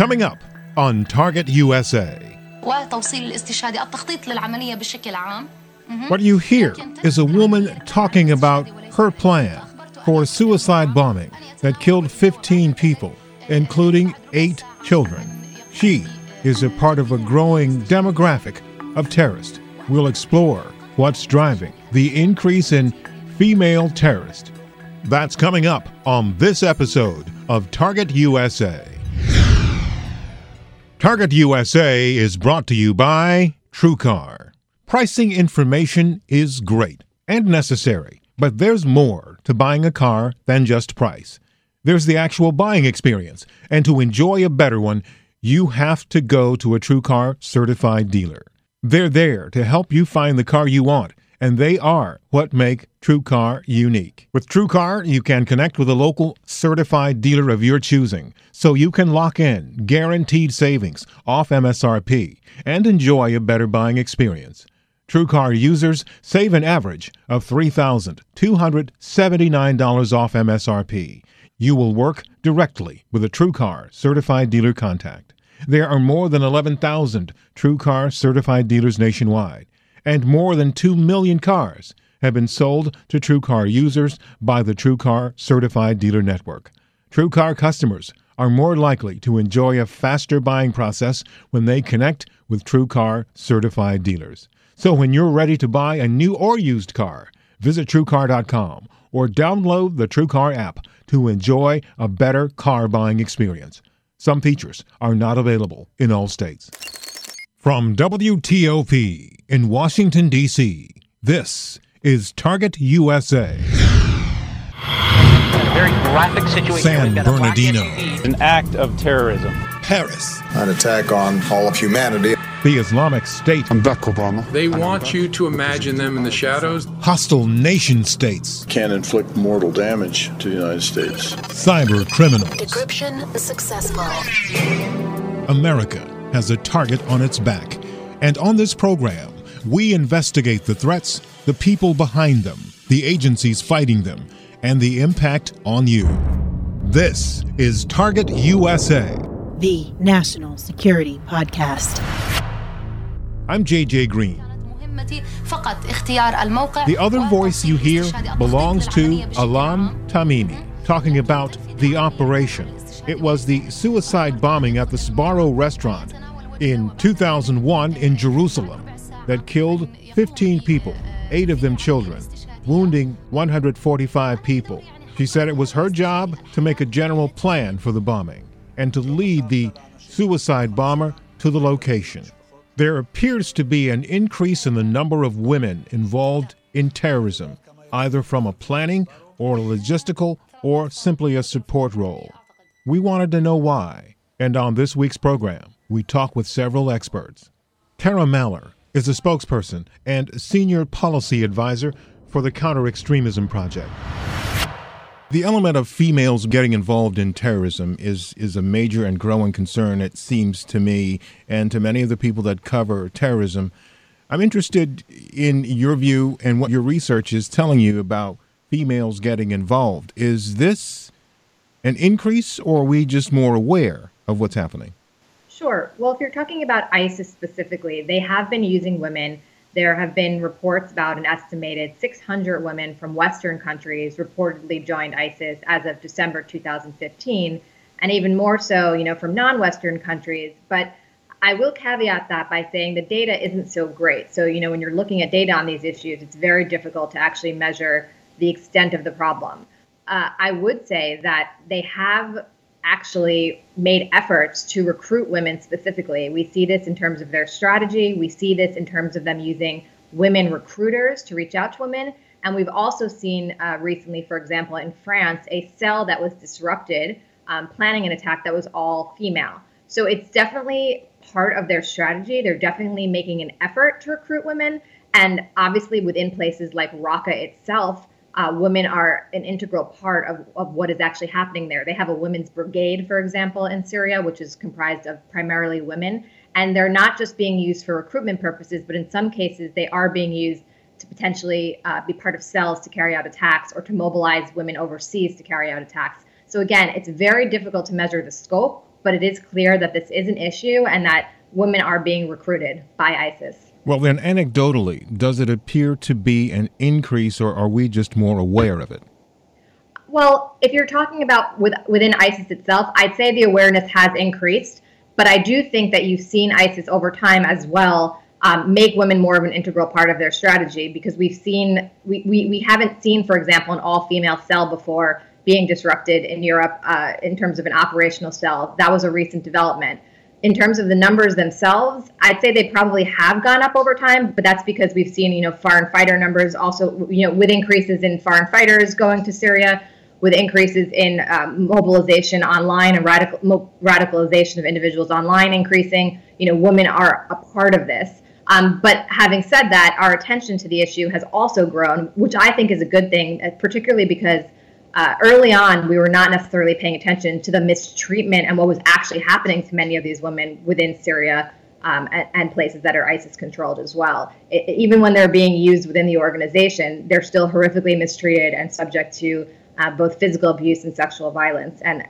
Coming up on Target USA. What you hear is a woman talking about her plan for suicide bombing that killed 15 people, including eight children. She is a part of a growing demographic of terrorists. We'll explore what's driving the increase in female terrorists. That's coming up on this episode of Target USA. Target USA is brought to you by TrueCar. Pricing information is great and necessary, but there's more to buying a car than just price. There's the actual buying experience, and to enjoy a better one, you have to go to a TrueCar certified dealer. They're there to help you find the car you want, and they are what make TrueCar unique. With TrueCar, you can connect with a local certified dealer of your choosing, so you can lock in guaranteed savings off MSRP and enjoy a better buying experience. TrueCar users save an average of $3,279 off MSRP. You will work directly with a TrueCar certified dealer contact. There are more than 11,000 TrueCar certified dealers nationwide, and more than 2 million cars have been sold to TrueCar users by the TrueCar certified dealer network. TrueCar customers are more likely to enjoy a faster buying process when they connect with TrueCar certified dealers. So when you're ready to buy a new or used car, visit TrueCar.com or download the TrueCar app to enjoy a better car buying experience. Some features are not available in all states. From WTOP in Washington, D.C., this is Target USA. A very graphic situation. San We've got a black Bernardino. An act of terrorism. Paris, an attack on all of humanity. the Islamic State, I'm Barack Obama. They want you to imagine them in the shadows. hostile nation states, Can inflict mortal damage to the United States. cyber criminals. Decryption successful America has a target on its back. And on this program, we investigate the threats, the people behind them, the agencies fighting them, and the impact on you. This is Target USA, the National Security Podcast. I'm JJ Green. The other voice you hear belongs to Ahlam Tamimi, talking about the operation it was the suicide bombing at the Sbarro restaurant in 2001 in Jerusalem that killed 15 people, eight of them children, wounding 145 people. She said it was her job to make a general plan for the bombing and to lead the suicide bomber to the location. There appears to be an increase in the number of women involved in terrorism, either from a planning or logistical or simply a support role. We wanted to know why, and on this week's program, we talk with several experts. Tara Maller is a spokesperson and senior policy advisor for the Counter Extremism Project. The element of females getting involved in terrorism is, is a major and growing concern, it seems to me, and to many of the people that cover terrorism. I'm interested in your view and what your research is telling you about females getting involved. Is this an increase, or are we just more aware of what's happening? Sure. Well, if you're talking about ISIS specifically, they have been using women. There have been reports about an estimated 600 women from Western countries reportedly joined ISIS as of December 2015, and even more so, you know, from non-Western countries. But I will caveat that by saying the data isn't so great. So, you know, when you're looking at data on these issues, it's very difficult to actually measure the extent of the problem. Uh, I would say that they have actually made efforts to recruit women specifically. We see this in terms of their strategy. We see this in terms of them using women recruiters to reach out to women. And we've also seen uh, recently, for example, in France, a cell that was disrupted um, planning an attack that was all female. So it's definitely part of their strategy. They're definitely making an effort to recruit women. And obviously, within places like Raqqa itself, uh, women are an integral part of, of what is actually happening there. They have a women's brigade, for example, in Syria, which is comprised of primarily women. And they're not just being used for recruitment purposes, but in some cases, they are being used to potentially uh, be part of cells to carry out attacks or to mobilize women overseas to carry out attacks. So, again, it's very difficult to measure the scope but it is clear that this is an issue and that women are being recruited by ISIS. Well, then, anecdotally, does it appear to be an increase, or are we just more aware of it? Well, if you're talking about with, within ISIS itself, I'd say the awareness has increased, but I do think that you've seen ISIS over time as well um, make women more of an integral part of their strategy because we've seen we, we, we haven't seen, for example, an all-female cell before being disrupted in Europe uh, in terms of an operational cell. That was a recent development in terms of the numbers themselves, I'd say they probably have gone up over time, but that's because we've seen, you know, foreign fighter numbers also, you know, with increases in foreign fighters going to Syria, with increases in um, mobilization online and radical mo- radicalization of individuals online increasing. You know, women are a part of this. Um, but having said that, our attention to the issue has also grown, which I think is a good thing, uh, particularly because uh, early on, we were not necessarily paying attention to the mistreatment and what was actually happening to many of these women within Syria um, and, and, places that are ISIS controlled as well. It, even when they're being used within the organization, they're still horrifically mistreated and subject to uh, both physical abuse and sexual violence. And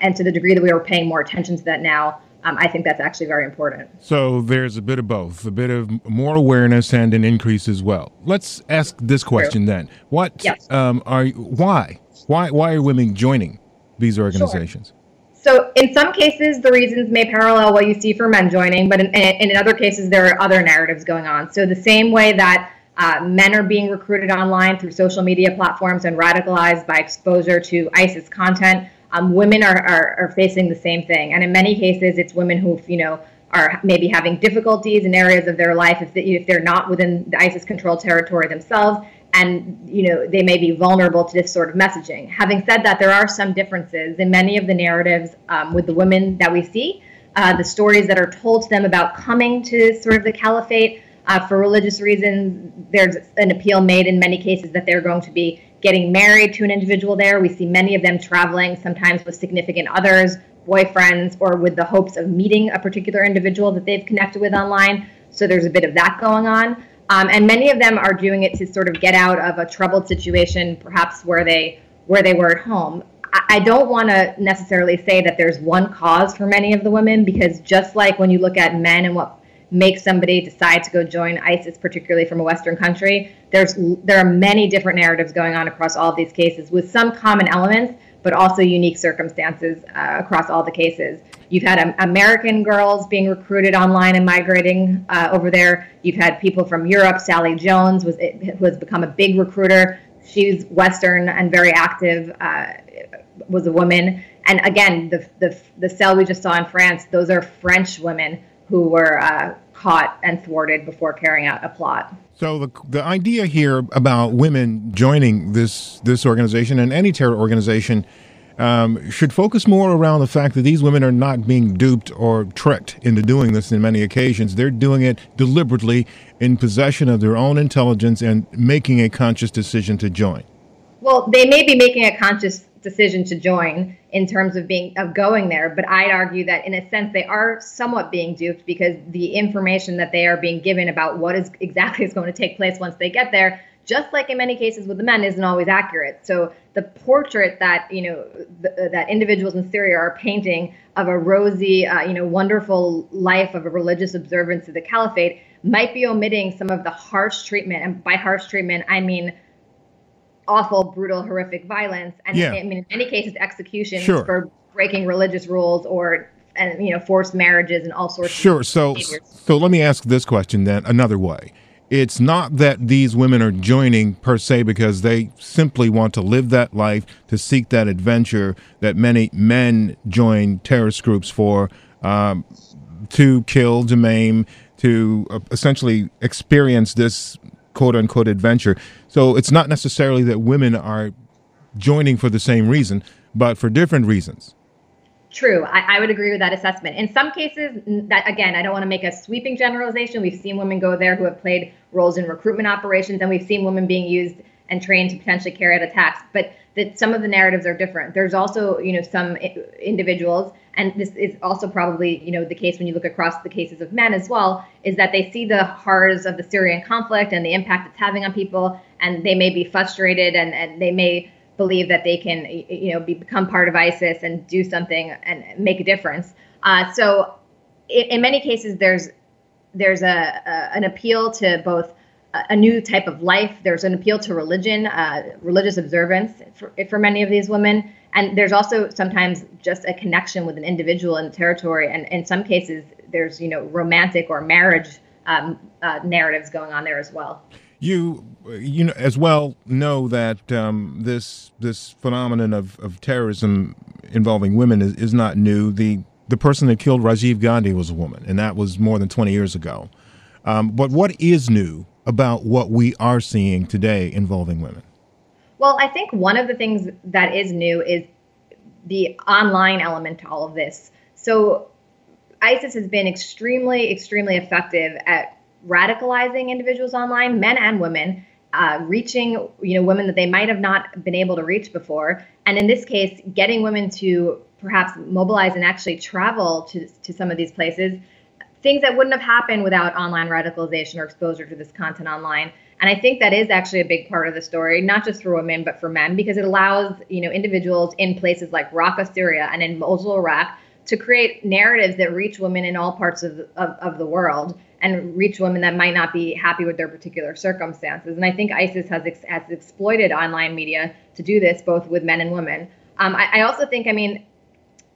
and to the degree that we are paying more attention to that now, um, I think that's actually very important. So there's a bit of both, a bit of more awareness and an increase as well. Let's ask this question True. then: What yes. um, are why why why are women joining these organizations? Sure. So in some cases, the reasons may parallel what you see for men joining, but in, in other cases, there are other narratives going on. So the same way that uh, men are being recruited online through social media platforms and radicalized by exposure to ISIS content, um, women are, are, are facing the same thing. And in many cases, it's women who, you know, are maybe having difficulties in areas of their life if, they, if they're not within the ISIS controlled territory themselves and you know they may be vulnerable to this sort of messaging. Having said that, there are some differences in many of the narratives um, with the women that we see. Uh, the stories that are told to them about coming to sort of the caliphate uh, for religious reasons. There's an appeal made in many cases that they're going to be getting married to an individual there. We see many of them traveling, sometimes with significant others, boyfriends, or with the hopes of meeting a particular individual that they've connected with online. So there's a bit of that going on. Um, and many of them are doing it to sort of get out of a troubled situation, perhaps where they where they were at home. I, don't want to necessarily say that there's one cause for many of the women, because just like when you look at men and what makes somebody decide to go join ISIS, particularly from a Western country, there's there are many different narratives going on across all of these cases, with some common elements, but also unique circumstances uh, across all the cases. You've had um, American girls being recruited online and migrating uh, over there. You've had people from Europe. Sally Jones was who has become a big recruiter. She's Western and very active. Uh, was a woman, and again, the, the the cell we just saw in France. Those are French women who were uh, caught and thwarted before carrying out a plot. So the the idea here about women joining this this organization and any terror organization um, should focus more around the fact that these women are not being duped or tricked into doing this in many occasions. They're doing it deliberately in possession of their own intelligence and making a conscious decision to join. Well, they may be making a conscious decision to join in terms of being of going there, but I'd argue that in a sense they are somewhat being duped because the information that they are being given about what is exactly is going to take place once they get there just like in many cases with the men, isn't always accurate. So the portrait that you know that individuals in Syria are painting of a rosy, uh, you know, wonderful life of a religious observance of the caliphate might be omitting some of the harsh treatment, and by harsh treatment I mean awful, brutal, horrific violence, and yeah. I mean in many cases executions sure. for breaking religious rules or and you know forced marriages and all sorts. Sure. so so let me ask this question then another way it's not that these women are joining per se because they simply want to live that life, to seek that adventure that many men join terrorist groups for, um, to kill, to maim, to uh, essentially experience this quote unquote adventure. So it's not necessarily that women are joining for the same reason, but for different reasons. True. I, I, would agree with that assessment. In some cases, that again, I don't want to make a sweeping generalization. We've seen women go there who have played roles in recruitment operations, and we've seen women being used and trained to potentially carry out attacks. But that some of the narratives are different. There's also, you know, some individuals, and this is also probably, you know, the case when you look across the cases of men as well, is that they see the horrors of the Syrian conflict and the impact it's having on people, and they may be frustrated and, and they may believe that they can, you know, be, become part of ISIS and do something and make a difference. Uh, so, in, in, many cases, there's there's a, a, an appeal to both a new type of life. There's an appeal to religion, uh, religious observance for, for many of these women, and there's also sometimes just a connection with an individual in the territory. And in some cases, there's you know romantic or marriage um, uh, narratives going on there as well. You, you know, as well know that um, this this phenomenon of, of terrorism involving women is, is not new. The the person that killed Rajiv Gandhi was a woman, and that was more than 20 years ago. Um, but what is new about what we are seeing today involving women? Well, I think one of the things that is new is the online element to all of this. So, ISIS has been extremely, extremely effective at radicalizing individuals online, men and women, uh, reaching you know women that they might have not been able to reach before, and in this case, getting women to perhaps mobilize and actually travel to, to some of these places, things that wouldn't have happened without online radicalization or exposure to this content online. And I think that is actually a big part of the story, not just for women, but for men, because it allows, you know, individuals in places like Raqqa, Syria, and in Mosul, Iraq, to create narratives that reach women in all parts of, of, of, the world and reach women that might not be happy with their particular circumstances. And I think ISIS has, ex- has exploited online media to do this, both with men and women. Um, I, I also think, I mean,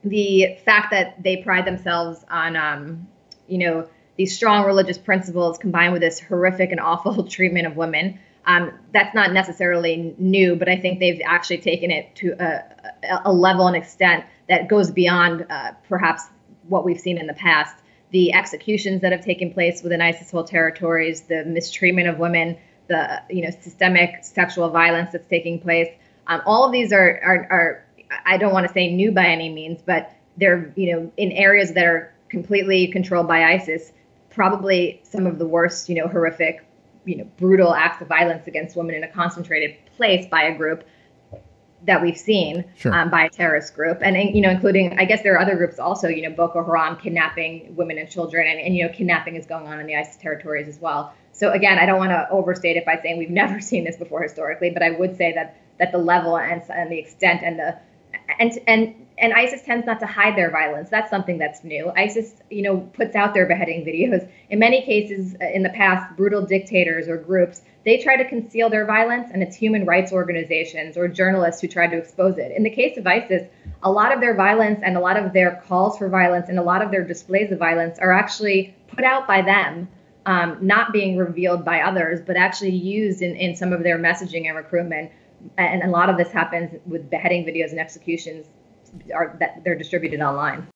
the fact that they pride themselves on, um, you know, these strong religious principles combined with this horrific and awful treatment of women. Um, that's not necessarily new, but I think they've actually taken it to a, a level and extent that goes beyond uh, perhaps what we've seen in the past. The executions that have taken place within ISIS-held territories, the mistreatment of women, the you know systemic sexual violence that's taking place. Um, all of these are, are, are I don't want to say new by any means, but they're you know in areas that are completely controlled by ISIS. Probably some of the worst, you know, horrific, you know, brutal acts of violence against women in a concentrated place by a group that we've seen sure. um, by a terrorist group, and you know, including I guess there are other groups also, you know, Boko Haram kidnapping women and children, and, and you know, kidnapping is going on in the ISIS territories as well. So again, I don't want to overstate it by saying we've never seen this before historically, but I would say that that the level and, and the extent and the and and and ISIS tends not to hide their violence. That's something that's new. ISIS, you know, puts out their beheading videos. In many cases, uh, in the past, brutal dictators or groups they try to conceal their violence, and it's human rights organizations or journalists who try to expose it. In the case of ISIS, a lot of their violence and a lot of their calls for violence and a lot of their displays of violence are actually put out by them, um, not being revealed by others, but actually used in, in some of their messaging and recruitment and a lot of this happens with beheading videos and executions are that they're distributed online.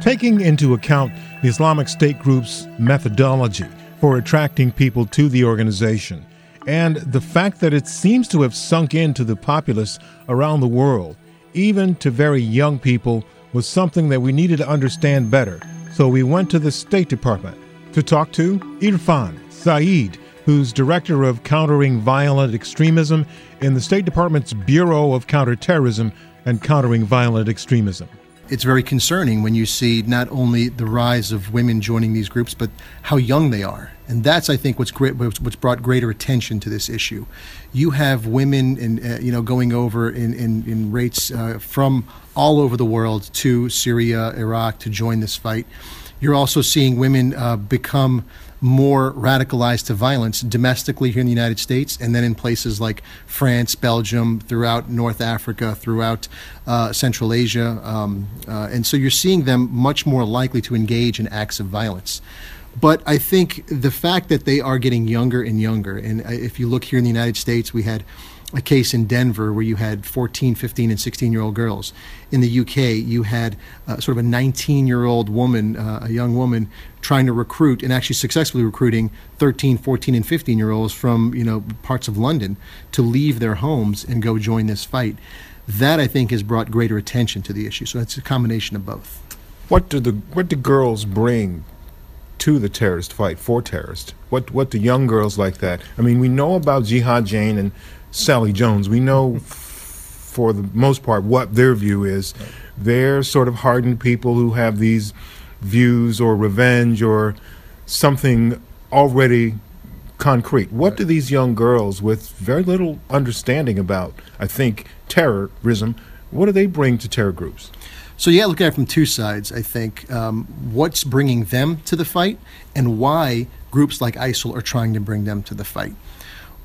Taking into account the Islamic State group's methodology for attracting people to the organization and the fact that it seems to have sunk into the populace around the world, even to very young people, was something that we needed to understand better. So we went to the State Department to talk to Irfan Saeed who's director of countering violent extremism in the State Department's Bureau of Counterterrorism and Countering Violent Extremism. It's very concerning when you see not only the rise of women joining these groups, but how young they are. And that's, I think, what's great, what's brought greater attention to this issue. You have women, in, uh, you know, going over in, in, in rates uh, from all over the world to Syria, Iraq to join this fight. You're also seeing women uh, become more radicalized to violence domestically here in the United States and then in places like France, Belgium, throughout North Africa, throughout uh, Central Asia. Um, uh, and so you're seeing them much more likely to engage in acts of violence. But I think the fact that they are getting younger and younger, and uh, if you look here in the United States, we had a case in Denver where you had 14, 15, and 16 year old girls. In the UK, you had uh, sort of a 19 year old woman, uh, a young woman, trying to recruit and actually successfully recruiting 13, 14, and 15 year olds from you know parts of London to leave their homes and go join this fight. That I think has brought greater attention to the issue. So it's a combination of both. What do the what do girls bring to the terrorist fight for terrorists? What what do young girls like that? I mean, we know about Jihad Jane and Sally Jones. We know, f- for the most part, what their view is. They're sort of hardened people who have these views or revenge or something already concrete. What do these young girls with very little understanding about, I think, terrorism, what do they bring to terror groups? So yeah, look at it from two sides. I think um, what's bringing them to the fight, and why groups like ISIL are trying to bring them to the fight.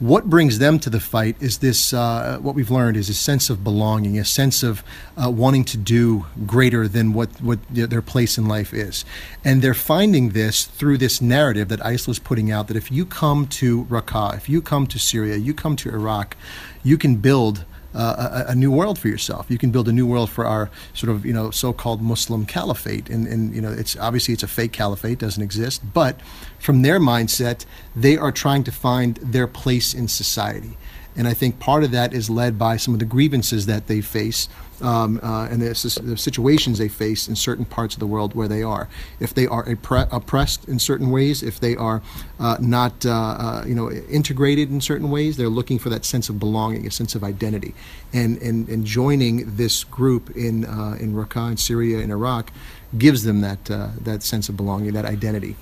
What brings them to the fight is this. Uh, what we've learned is a sense of belonging, a sense of uh, wanting to do greater than what what their place in life is, and they're finding this through this narrative that ISIL is putting out. That if you come to Raqqa, if you come to Syria, you come to Iraq, you can build uh, a, a, new world for yourself. You can build a new world for our sort of you know so-called Muslim caliphate, and, and you know it's obviously it's a fake caliphate, doesn't exist. But from their mindset, they are trying to find their place in society. And I think part of that is led by some of the grievances that they face um, uh, and the, the, situations they face in certain parts of the world where they are. If they are oppressed in certain ways, if they are uh, not, uh, uh, you know, integrated in certain ways, they're looking for that sense of belonging, a sense of identity. And, and, and joining this group in, uh, in Raqqa, in Syria, in Iraq, gives them that, uh, that sense of belonging, that identity.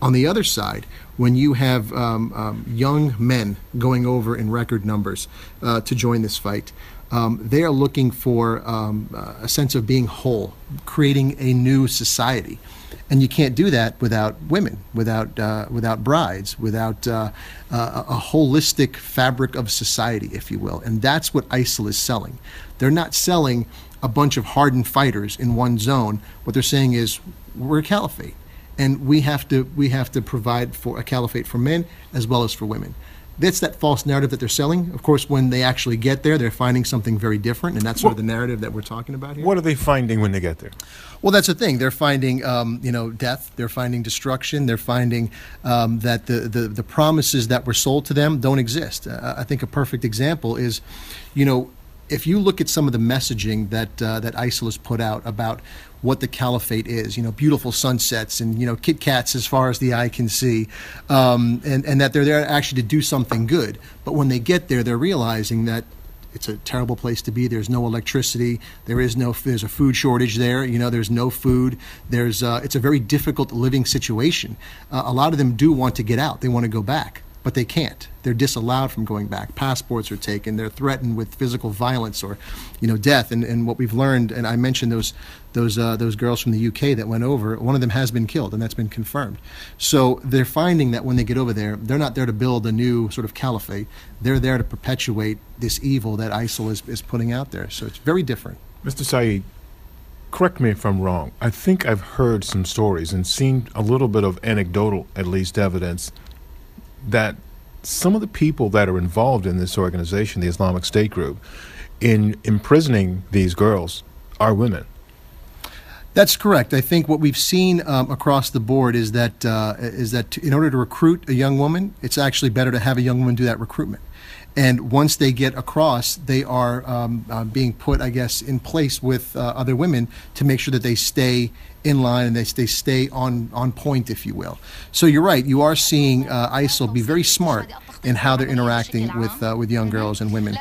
On the other side, when you have um, um, young men going over in record numbers uh, to join this fight, um, they are looking for um, uh, a sense of being whole, creating a new society. And you can't do that without women, without, uh, without brides, without uh, a holistic fabric of society, if you will. And that's what ISIL is selling. They're not selling a bunch of hardened fighters in one zone. What they're saying is, we're a caliphate and we have to we have to provide for a caliphate for men as well as for women. That's that false narrative that they're selling. Of course, when they actually get there, they're finding something very different, and that's sort of the narrative that we're talking about here. What are they finding when they get there? Well, that's the thing. They're finding, um, you know, death. They're finding destruction. They're finding um, that the, the the promises that were sold to them don't exist. Uh, I think a perfect example is, you know, if you look at some of the messaging that uh, that ISIL has put out about what the caliphate is, you know, beautiful sunsets and you know Kit Kats as far as the eye can see, um, and and that they're there actually to do something good. But when they get there, they're realizing that it's a terrible place to be. There's no electricity. There is no. There's a food shortage there. You know, there's no food. There's. Uh, it's a very difficult living situation. Uh, a lot of them do want to get out. They want to go back but they can't. They're disallowed from going back. Passports are taken. They're threatened with physical violence or, you know, death. And, and what we've learned, and I mentioned those those uh, those girls from the UK that went over. One of them has been killed, and that's been confirmed. So they're finding that when they get over there, they're not there to build a new sort of caliphate. They're there to perpetuate this evil that ISIL is, is putting out there. So it's very different. Mr. Saeed, correct me if I'm wrong. I think I've heard some stories and seen a little bit of anecdotal, at least, evidence that some of the people that are involved in this organization, the Islamic State group, in imprisoning these girls are women. That's correct. I think what we've seen um, across the board is that uh, is that in order to recruit a young woman, it's actually better to have a young woman do that recruitment. And once they get across, they are um, uh, being put, I guess, in place with uh, other women to make sure that they stay in line and they, they stay on, on point, if you will. So you're right. You are seeing uh, ISIL be very smart in how they're interacting with, uh, with young girls and women.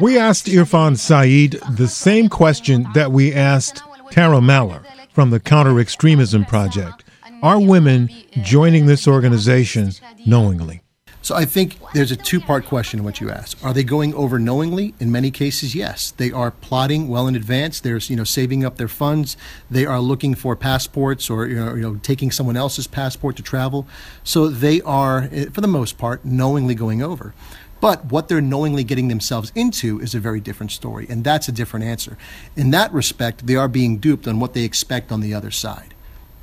We asked Irfan Saeed the same question that we asked Tara Maller from the Counter Extremism Project. Are women joining this organization knowingly? So I think there's a two-part question in what you asked. Are they going over knowingly? In many cases, yes. They are plotting well in advance. They're you know saving up their funds. They are looking for passports or you know, you know taking someone else's passport to travel. So they are, eh, for the most part, knowingly going over. But what they're knowingly getting themselves into is a very different story, and that's a different answer. In that respect, they are being duped on what they expect on the other side.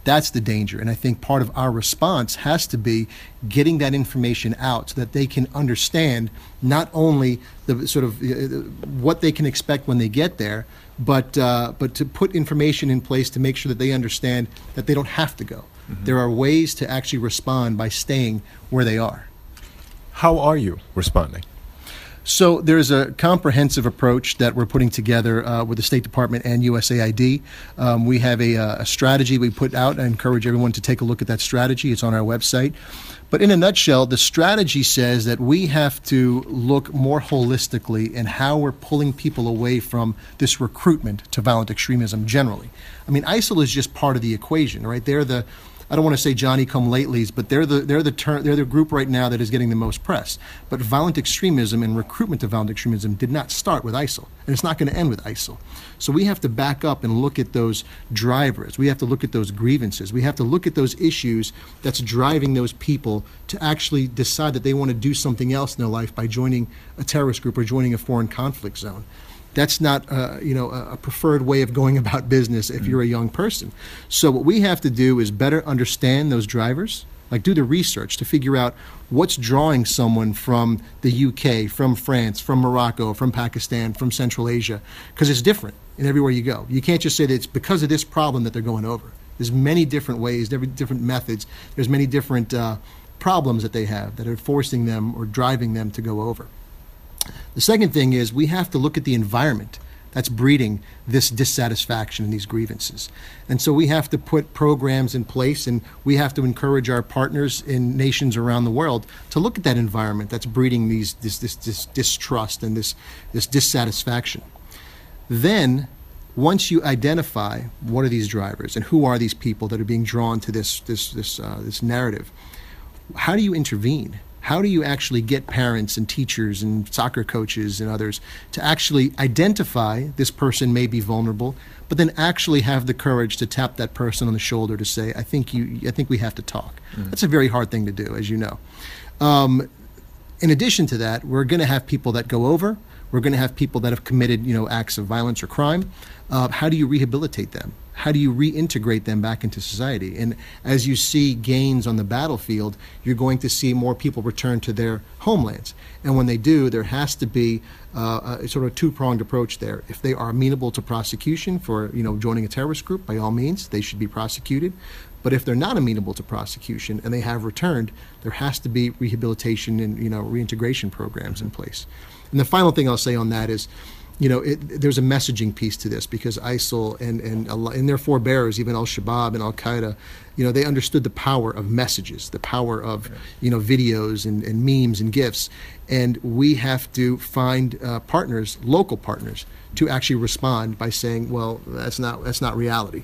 That's the danger. And I think part of our response has to be getting that information out so that they can understand not only the sort of uh, what they can expect when they get there, but uh, but to put information in place to make sure that they understand that they don't have to go. Mm-hmm. There are ways to actually respond by staying where they are. How are you responding? So there's a comprehensive approach that we're putting together uh, with the State Department and USAID. Um, we have a, uh, a, strategy we put out. I encourage everyone to take a look at that strategy. It's on our website. But in a nutshell, the strategy says that we have to look more holistically in how we're pulling people away from this recruitment to violent extremism generally. I mean, ISIL is just part of the equation, right? They're the I don't want to say Johnny come latelys, but they're the they're the ter- they're the group right now that is getting the most press. But violent extremism and recruitment to violent extremism did not start with ISIL, and it's not going to end with ISIL. So we have to back up and look at those drivers. We have to look at those grievances. We have to look at those issues that's driving those people to actually decide that they want to do something else in their life by joining a terrorist group or joining a foreign conflict zone that's not uh, you know a preferred way of going about business if you're a young person. So what we have to do is better understand those drivers, like do the research to figure out what's drawing someone from the UK, from France, from Morocco, from Pakistan, from Central Asia, because it's different in everywhere you go. You can't just say that it's because of this problem that they're going over. There's many different ways, different methods. There's many different uh, problems that they have that are forcing them or driving them to go over. The second thing is we have to look at the environment that's breeding this dissatisfaction and these grievances. And so we have to put programs in place and we have to encourage our partners in nations around the world to look at that environment that's breeding these this, this, this distrust and this, this dissatisfaction. Then once you identify what are these drivers and who are these people that are being drawn to this this this uh, this narrative, how do you intervene? How do you actually get parents and teachers and soccer coaches and others to actually identify this person may be vulnerable, but then actually have the courage to tap that person on the shoulder to say, "I think you, I think we have to talk." Mm-hmm. That's a very hard thing to do, as you know. Um, in addition to that, we're going to have people that go over. We're going to have people that have committed, you know, acts of violence or crime. Uh, how do you rehabilitate them? how do you reintegrate them back into society? And as you see gains on the battlefield, you're going to see more people return to their homelands. And when they do, there has to be uh, a sort of two-pronged approach there. If they are amenable to prosecution for, you know, joining a terrorist group, by all means, they should be prosecuted. But if they're not amenable to prosecution and they have returned, there has to be rehabilitation and, you know, reintegration programs in place. And the final thing I'll say on that is, you know, it, there's a messaging piece to this because ISIL and, and, and their forebearers, even Al Shabaab and Al Qaeda, you know, they understood the power of messages, the power of, you know, videos and, and memes and gifs. And we have to find uh, partners, local partners, to actually respond by saying, well, that's not, that's not reality.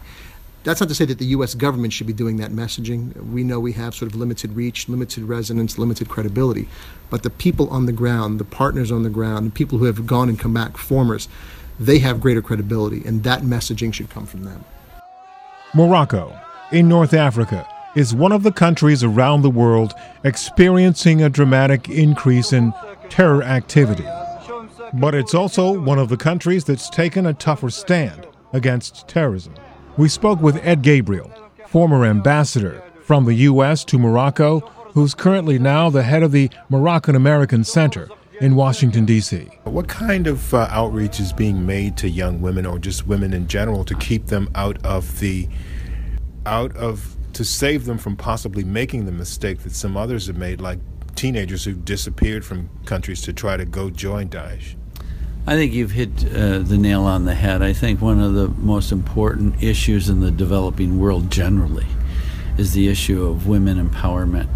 That's not to say that the U.S. government should be doing that messaging. We know we have sort of limited reach, limited resonance, limited credibility. But the people on the ground, the partners on the ground, the people who have gone and come back, formers, they have greater credibility, and that messaging should come from them. Morocco, in North Africa, is one of the countries around the world experiencing a dramatic increase in terror activity. But it's also one of the countries that's taken a tougher stand against terrorism. We spoke with Ed Gabriel, former ambassador from the U.S. to Morocco, who's currently now the head of the Moroccan American Center in Washington, D.C. What kind of uh, outreach is being made to young women or just women in general to keep them out of the, out of, to save them from possibly making the mistake that some others have made, like teenagers who disappeared from countries to try to go join Daesh? I think you've hit uh, the nail on the head. I think one of the most important issues in the developing world generally is the issue of women empowerment.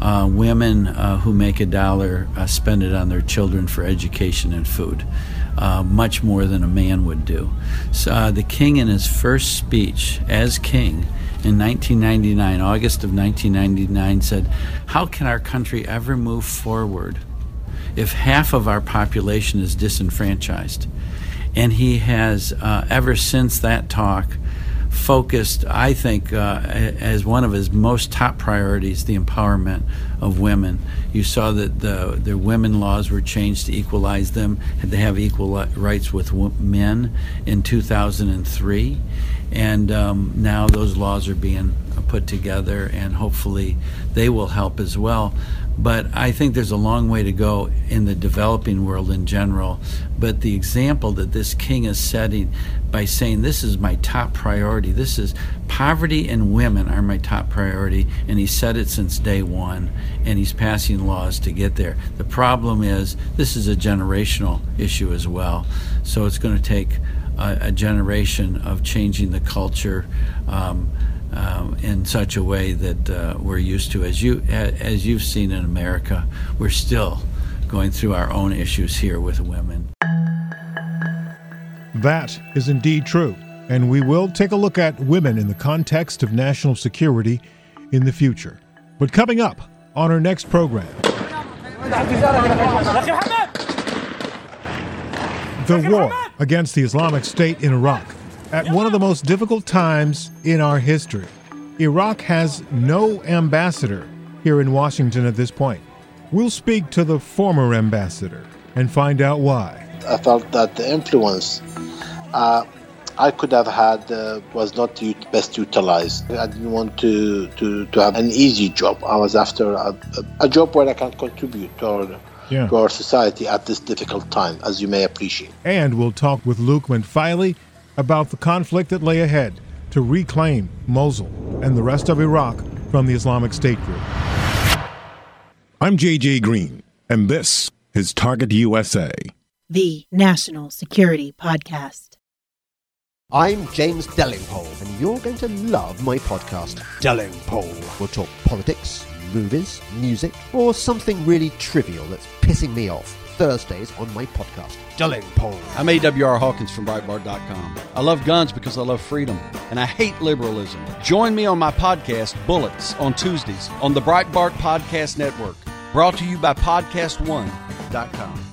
Uh, women uh, who make a dollar uh, spend it on their children for education and food, uh, much more than a man would do. So, uh, the king, in his first speech as king in 1999, August of 1999, said, How can our country ever move forward? If half of our population is disenfranchised. And he has, uh, ever since that talk, focused, I think, uh, as one of his most top priorities, the empowerment of women. You saw that the, the women laws were changed to equalize them, to have equal rights with men in 2003. And um, now those laws are being put together, and hopefully they will help as well. But I think there's a long way to go in the developing world in general. But the example that this king is setting by saying, This is my top priority, this is poverty and women are my top priority, and he said it since day one, and he's passing laws to get there. The problem is, this is a generational issue as well. So it's going to take a, a generation of changing the culture. Um, um, in such a way that uh, we're used to. As you as you've seen in America, we're still going through our own issues here with women. That is indeed true, and we will take a look at women in the context of national security in the future. But coming up on our next program, the war against the Islamic State in Iraq at one of the most difficult times in our history. Iraq has no ambassador here in Washington at this point. We'll speak to the former ambassador and find out why. I felt that the influence uh, I could have had uh, was not best utilized. I didn't want to, to, to have an easy job. I was after a, a job where I can contribute to our, yeah. to our society at this difficult time, as you may appreciate. And we'll talk with Luke McFiley about the conflict that lay ahead to reclaim Mosul and the rest of Iraq from the Islamic State group. I'm JJ Green, and this is Target USA, the national security podcast. I'm James Delingpole, and you're going to love my podcast, Delingpole. We'll talk politics, movies, music, or something really trivial that's pissing me off. Thursdays on my podcast, Delingpole. I'm A.W.R. Hawkins from Breitbart.com. I love guns because I love freedom, and I hate liberalism. Join me on my podcast, Bullets, on Tuesdays on the Breitbart Podcast Network, brought to you by PodcastOne.com.